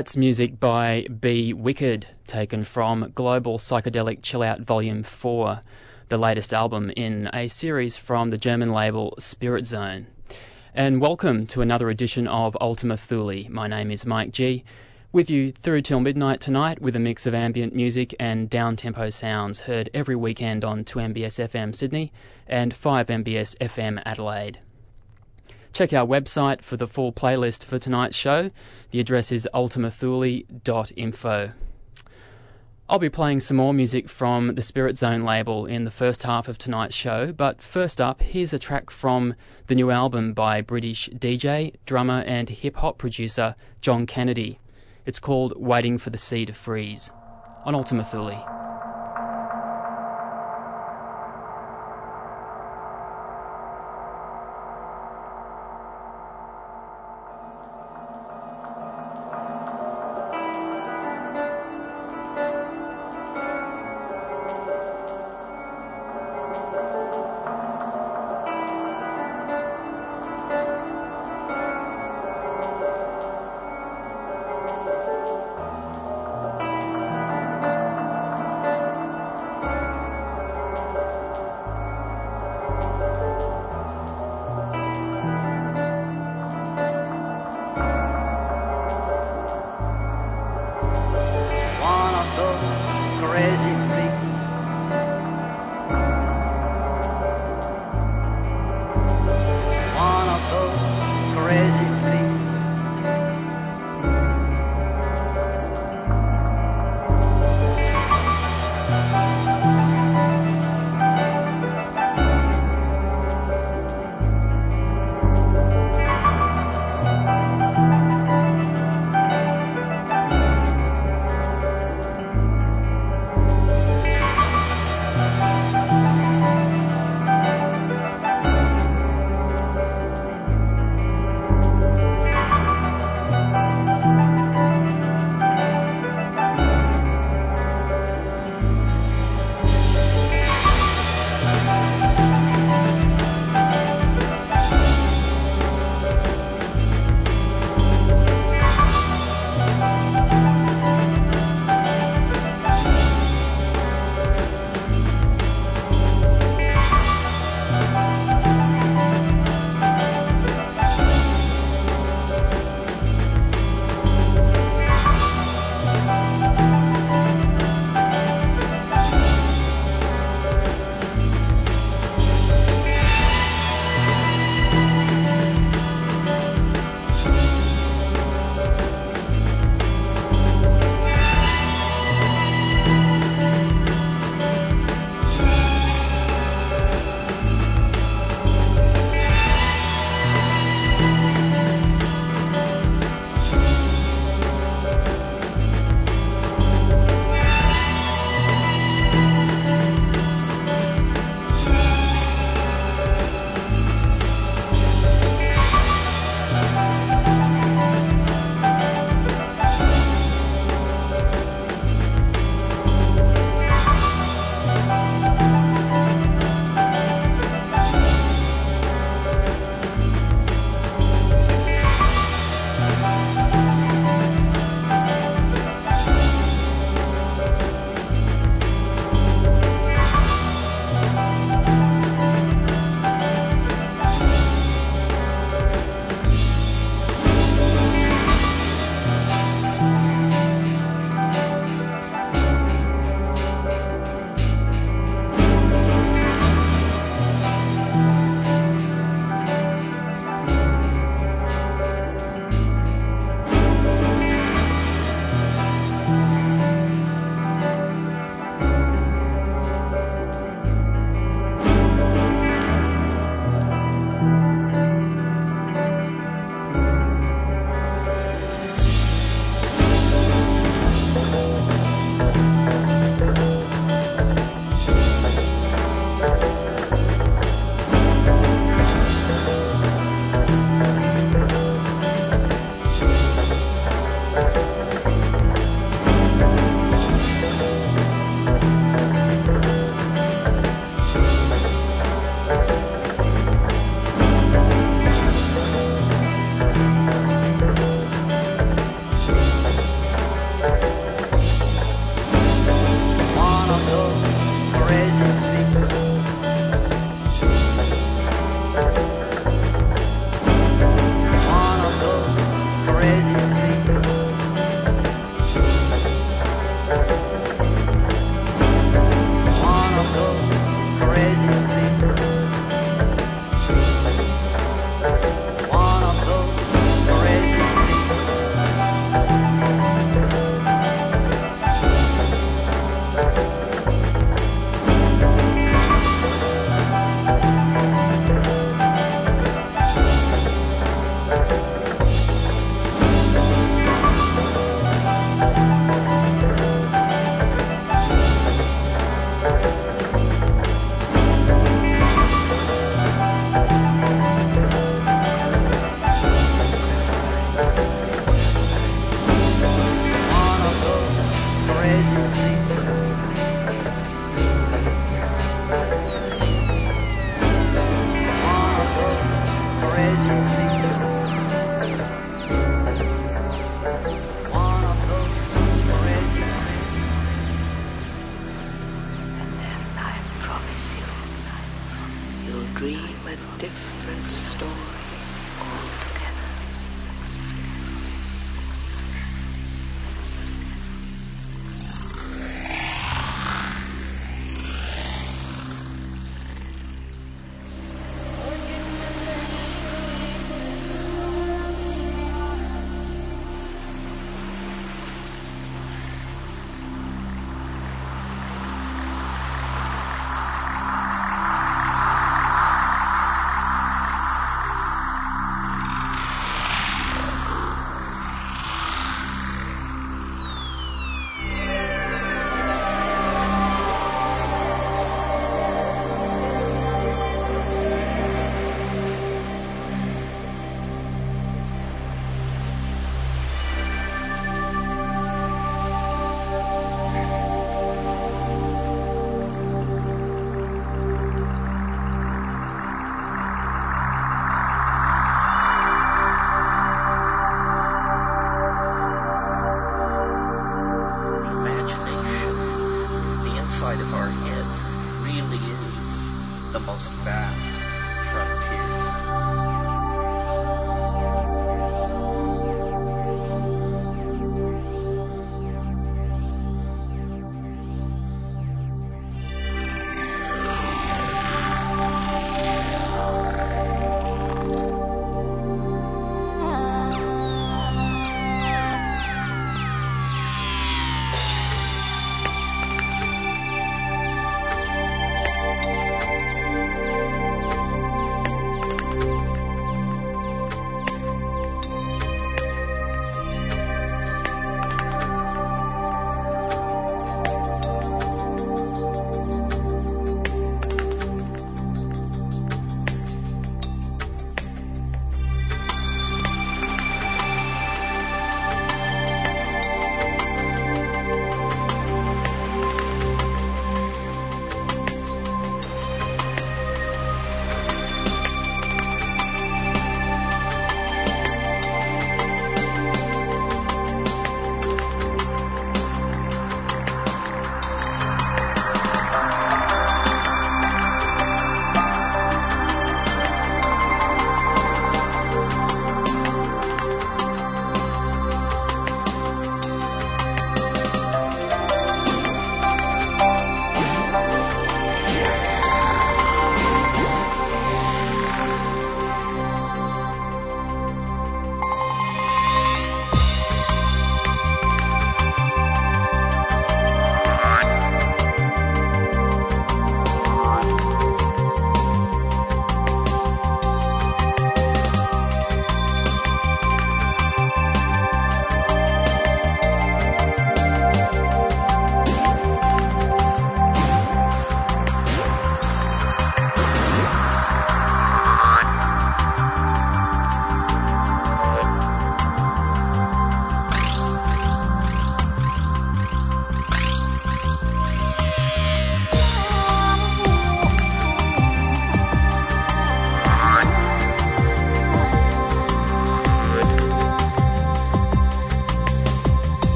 That's music by Be Wicked, taken from Global Psychedelic Chill Out Volume 4, the latest album in a series from the German label Spirit Zone. And welcome to another edition of Ultima Thule. My name is Mike G, with you through till midnight tonight with a mix of ambient music and down tempo sounds heard every weekend on 2MBS FM Sydney and 5MBS FM Adelaide. Check our website for the full playlist for tonight's show. The address is ultimathule.info. I'll be playing some more music from the Spirit Zone label in the first half of tonight's show, but first up, here's a track from the new album by British DJ, drummer, and hip hop producer John Kennedy. It's called Waiting for the Sea to Freeze on Ultima Thule.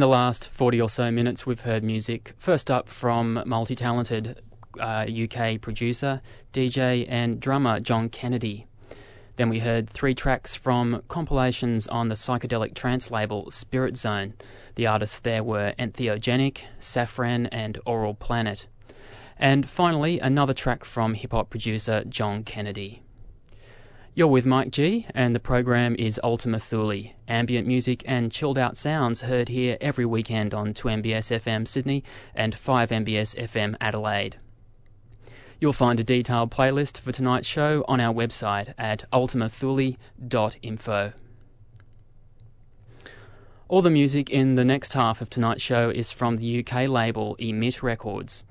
In the last 40 or so minutes, we've heard music first up from multi talented uh, UK producer, DJ, and drummer Jon Kennedy. Then we heard three tracks from compilations on the psychedelic trance label Spirit Zone. The artists there were Entheogenic, Saffran, and Aural Planet. And finally, another track from hip hop producer Jon Kennedy. You're with Mike G, and the program is Ultima Thule, ambient music and chilled out sounds heard here every weekend on 2MBS FM Sydney and 5MBS FM Adelaide. You'll find a detailed playlist for tonight's show on our website at ultimathule.info. All the music in the next half of tonight's show is from the UK label Emit Records.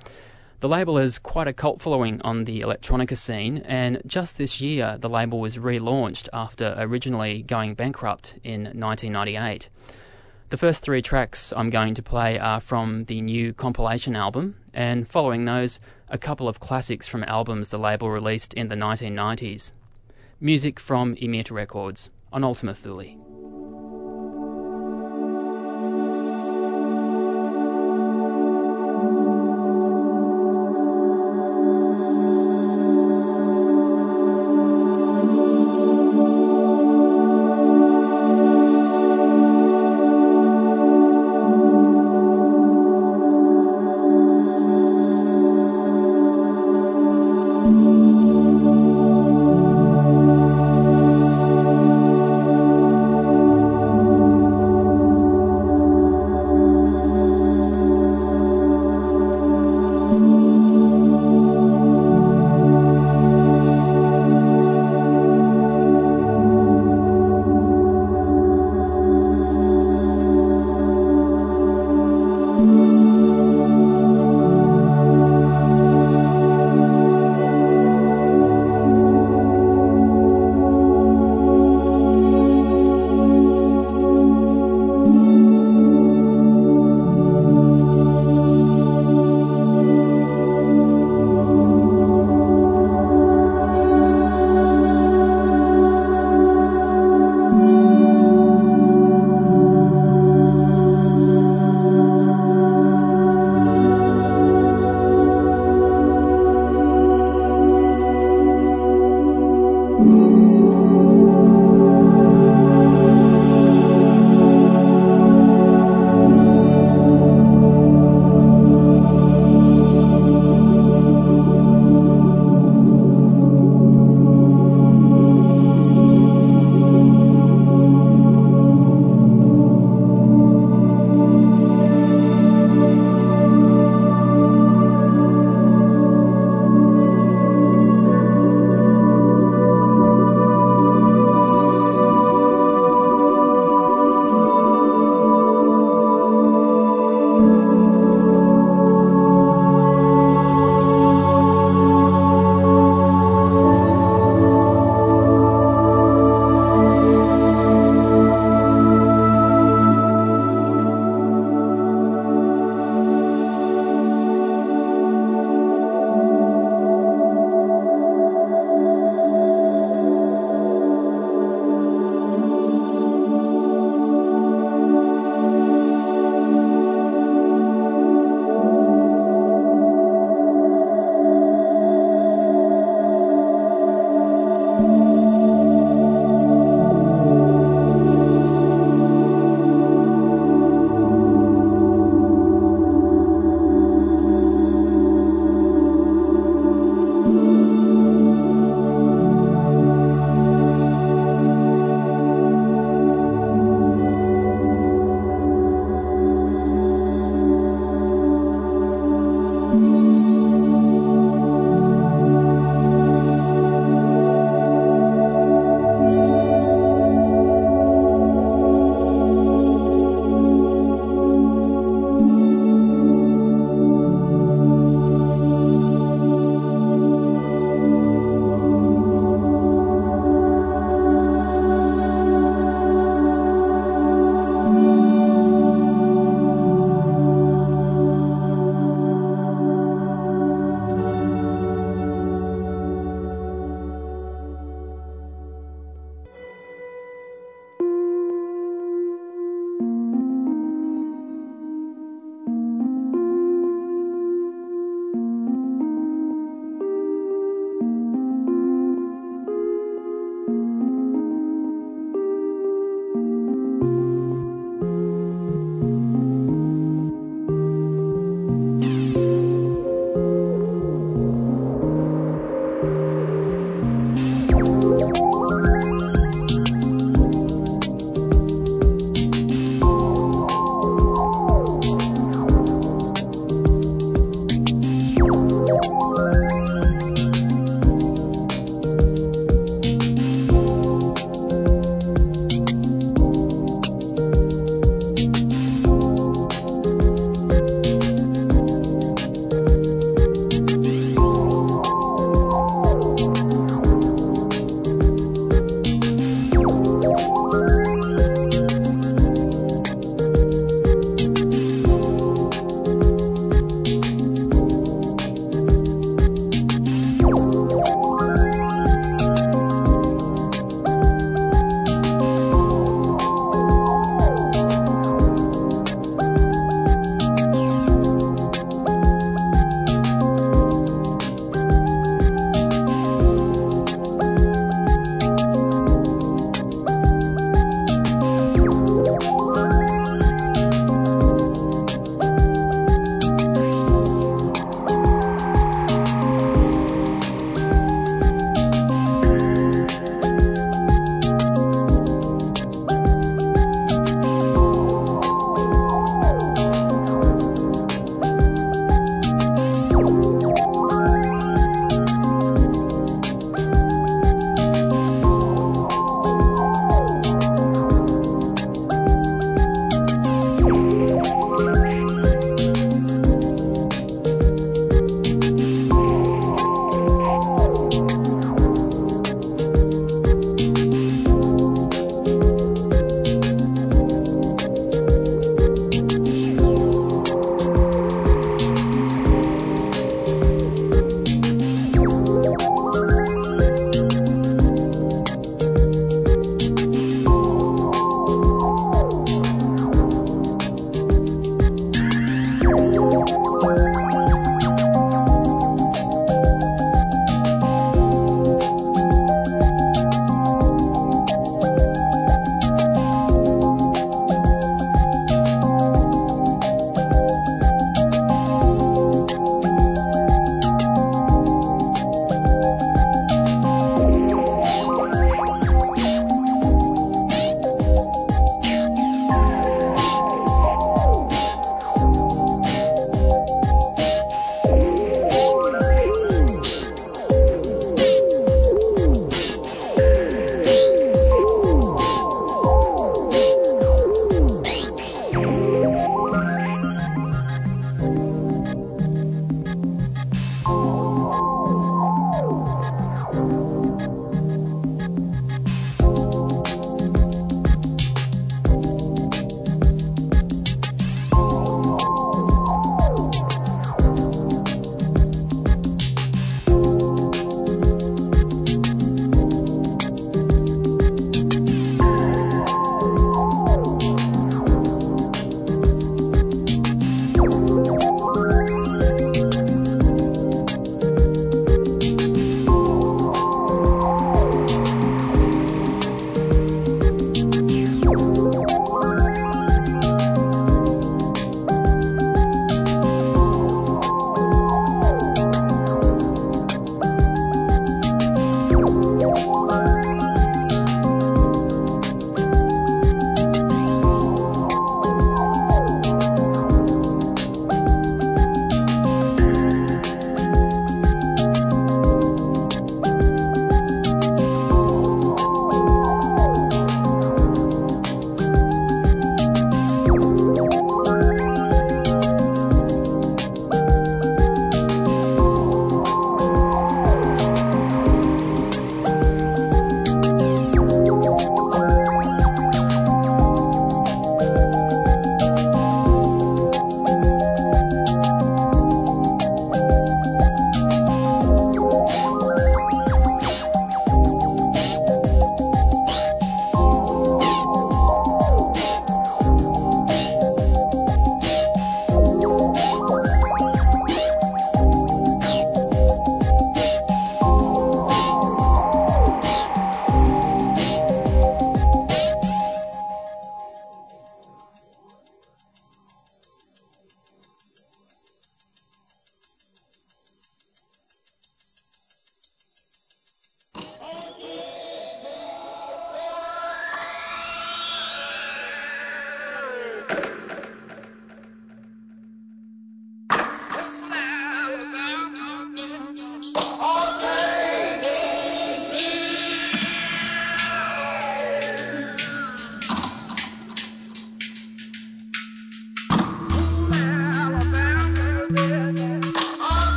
The label has quite a cult following on the electronica scene, and just this year the label was relaunched after originally going bankrupt in 1998. The first three tracks I'm going to play are from the new compilation album, and following those, a couple of classics from albums the label released in the 1990s. Music from Emit Records on Ultima Thule.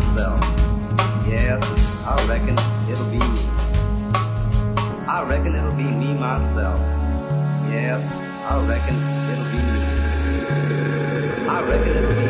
myself. Yes, I reckon it'll be me. I reckon it'll be me myself. Yes, I reckon it'll be me. I reckon it'll be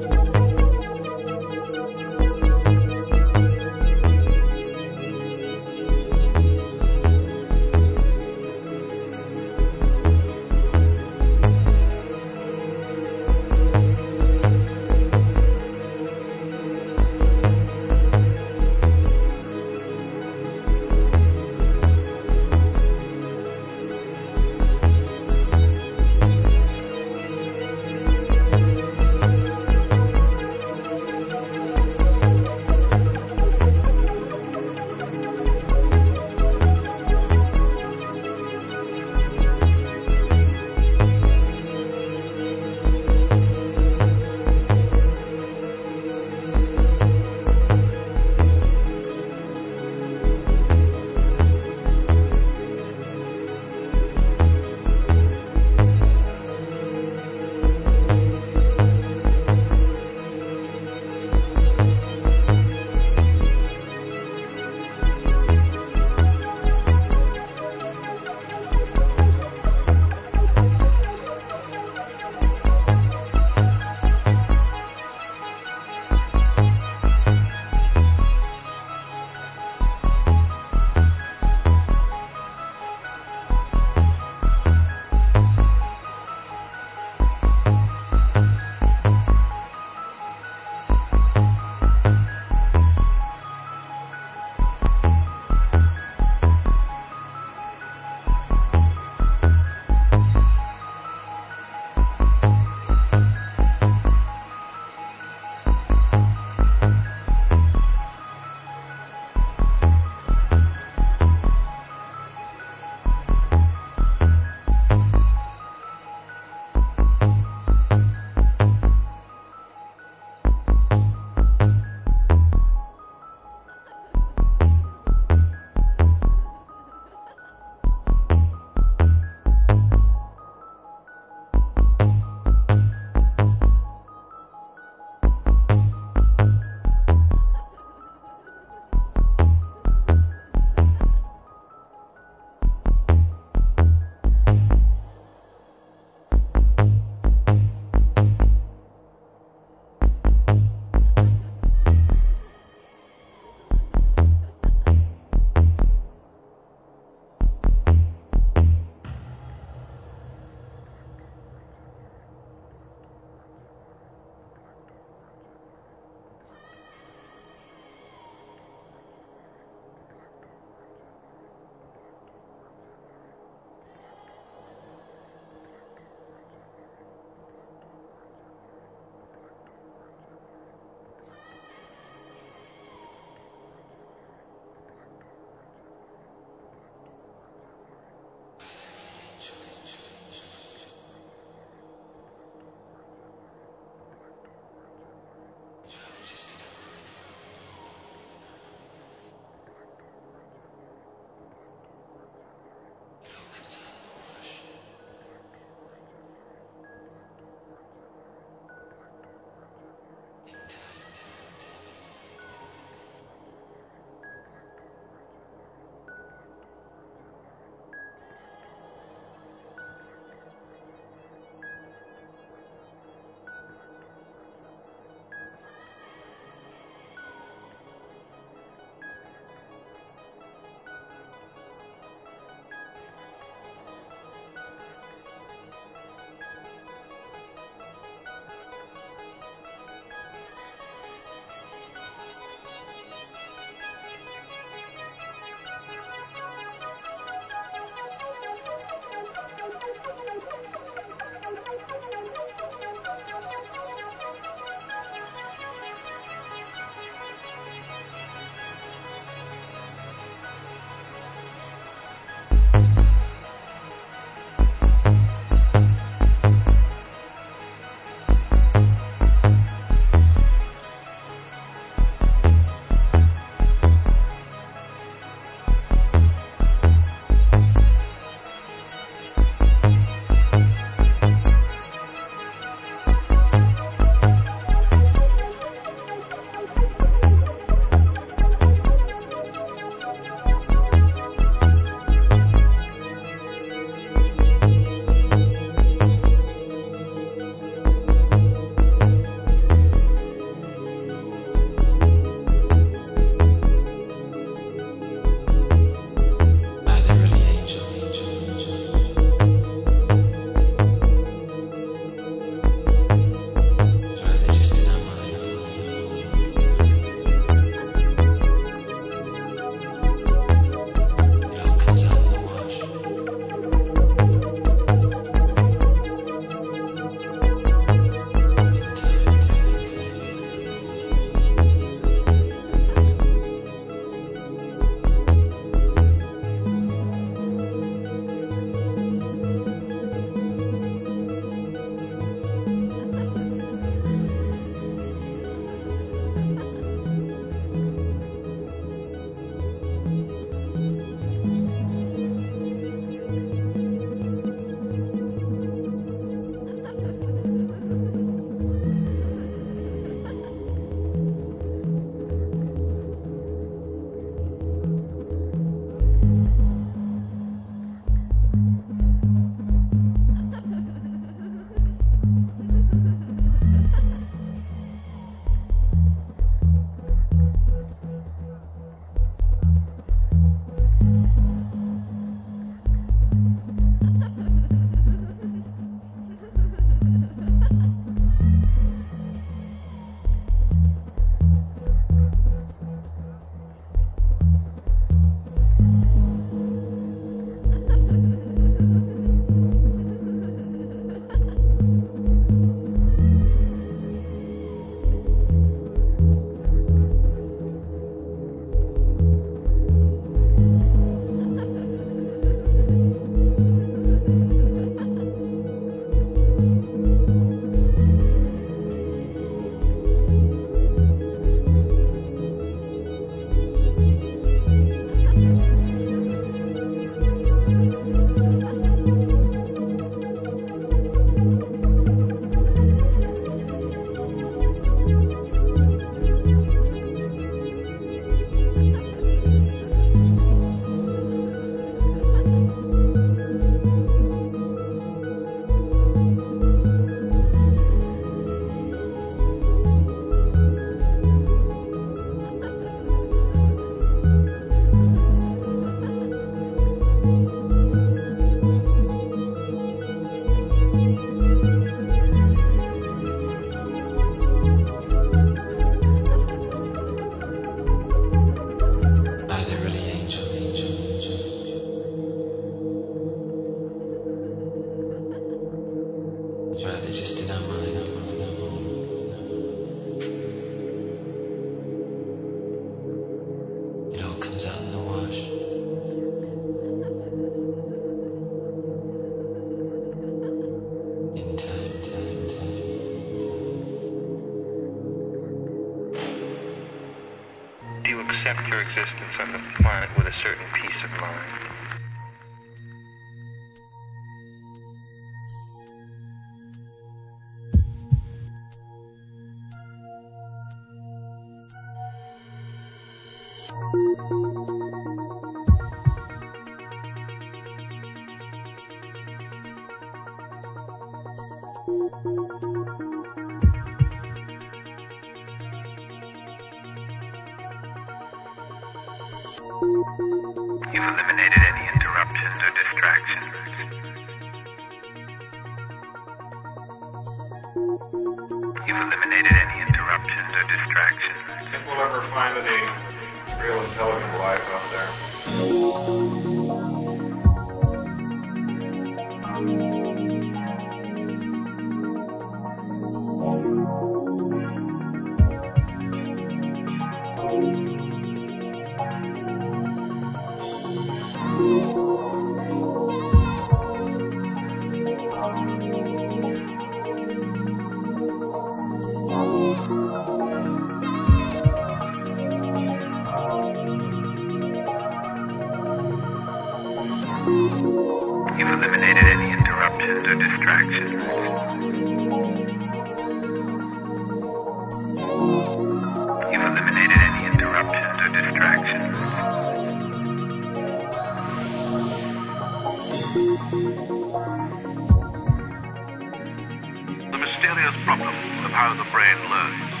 of how the brain learns.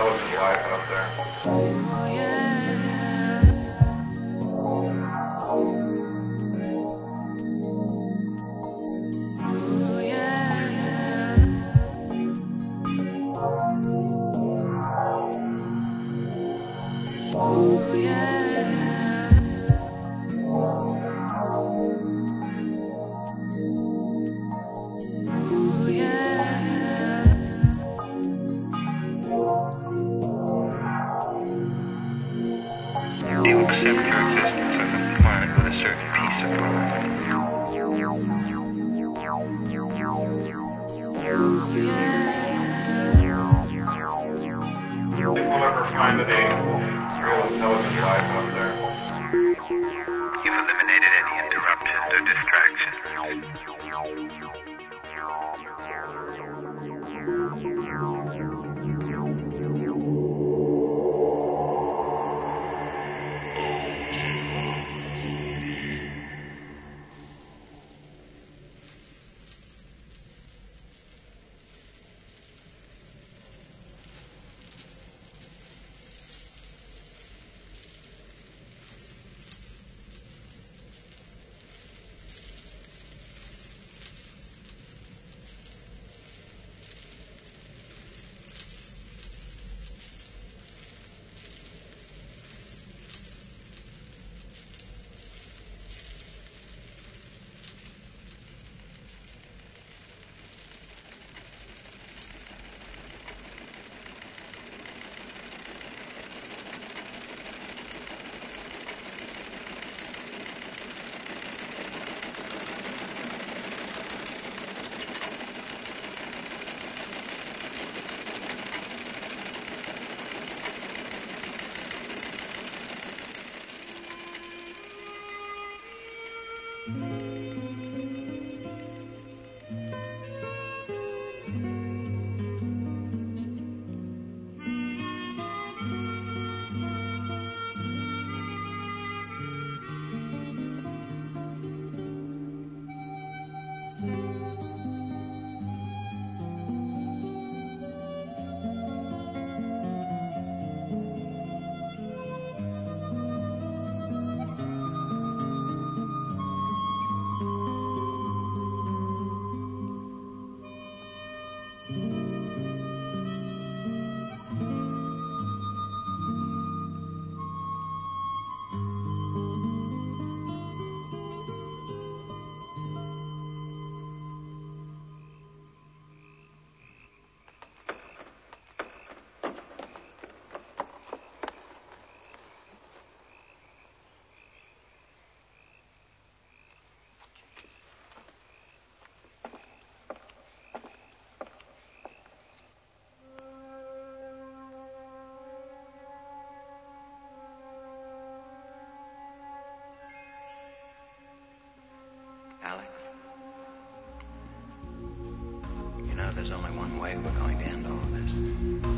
Intelligent life out there. Way we're going to end all this.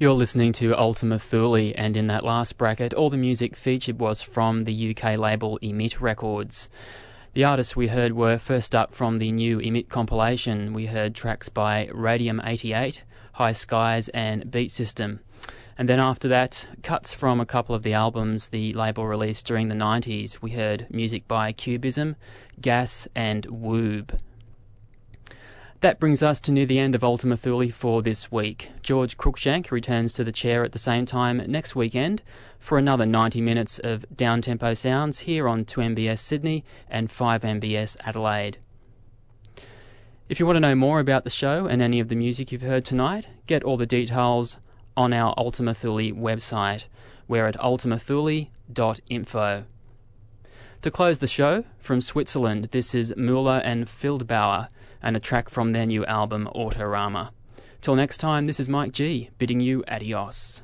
You're listening to Ultima Thule, and in that last bracket, all the music featured was from the UK label Emit Records. The artists we heard were first up from the new Emit compilation. We heard tracks by Radium 88, High Skies, and Beat System. And then after that, cuts from a couple of the albums the label released during the 90s. We heard music by Cubism, Gas, and Woob. That brings us to near the end of Ultima Thule for this week. George Cruikshank returns to the chair at the same time next weekend for another 90 minutes of down-tempo sounds here on 2MBS Sydney and 5MBS Adelaide. If you want to know more about the show and any of the music you've heard tonight, get all the details on our Ultima Thule website. We're at ultimathule.info. To close the show, from Switzerland, this is Müller and Feldbauer and a track from their new album Autorama. Till next time, this is Mike G, bidding you adios.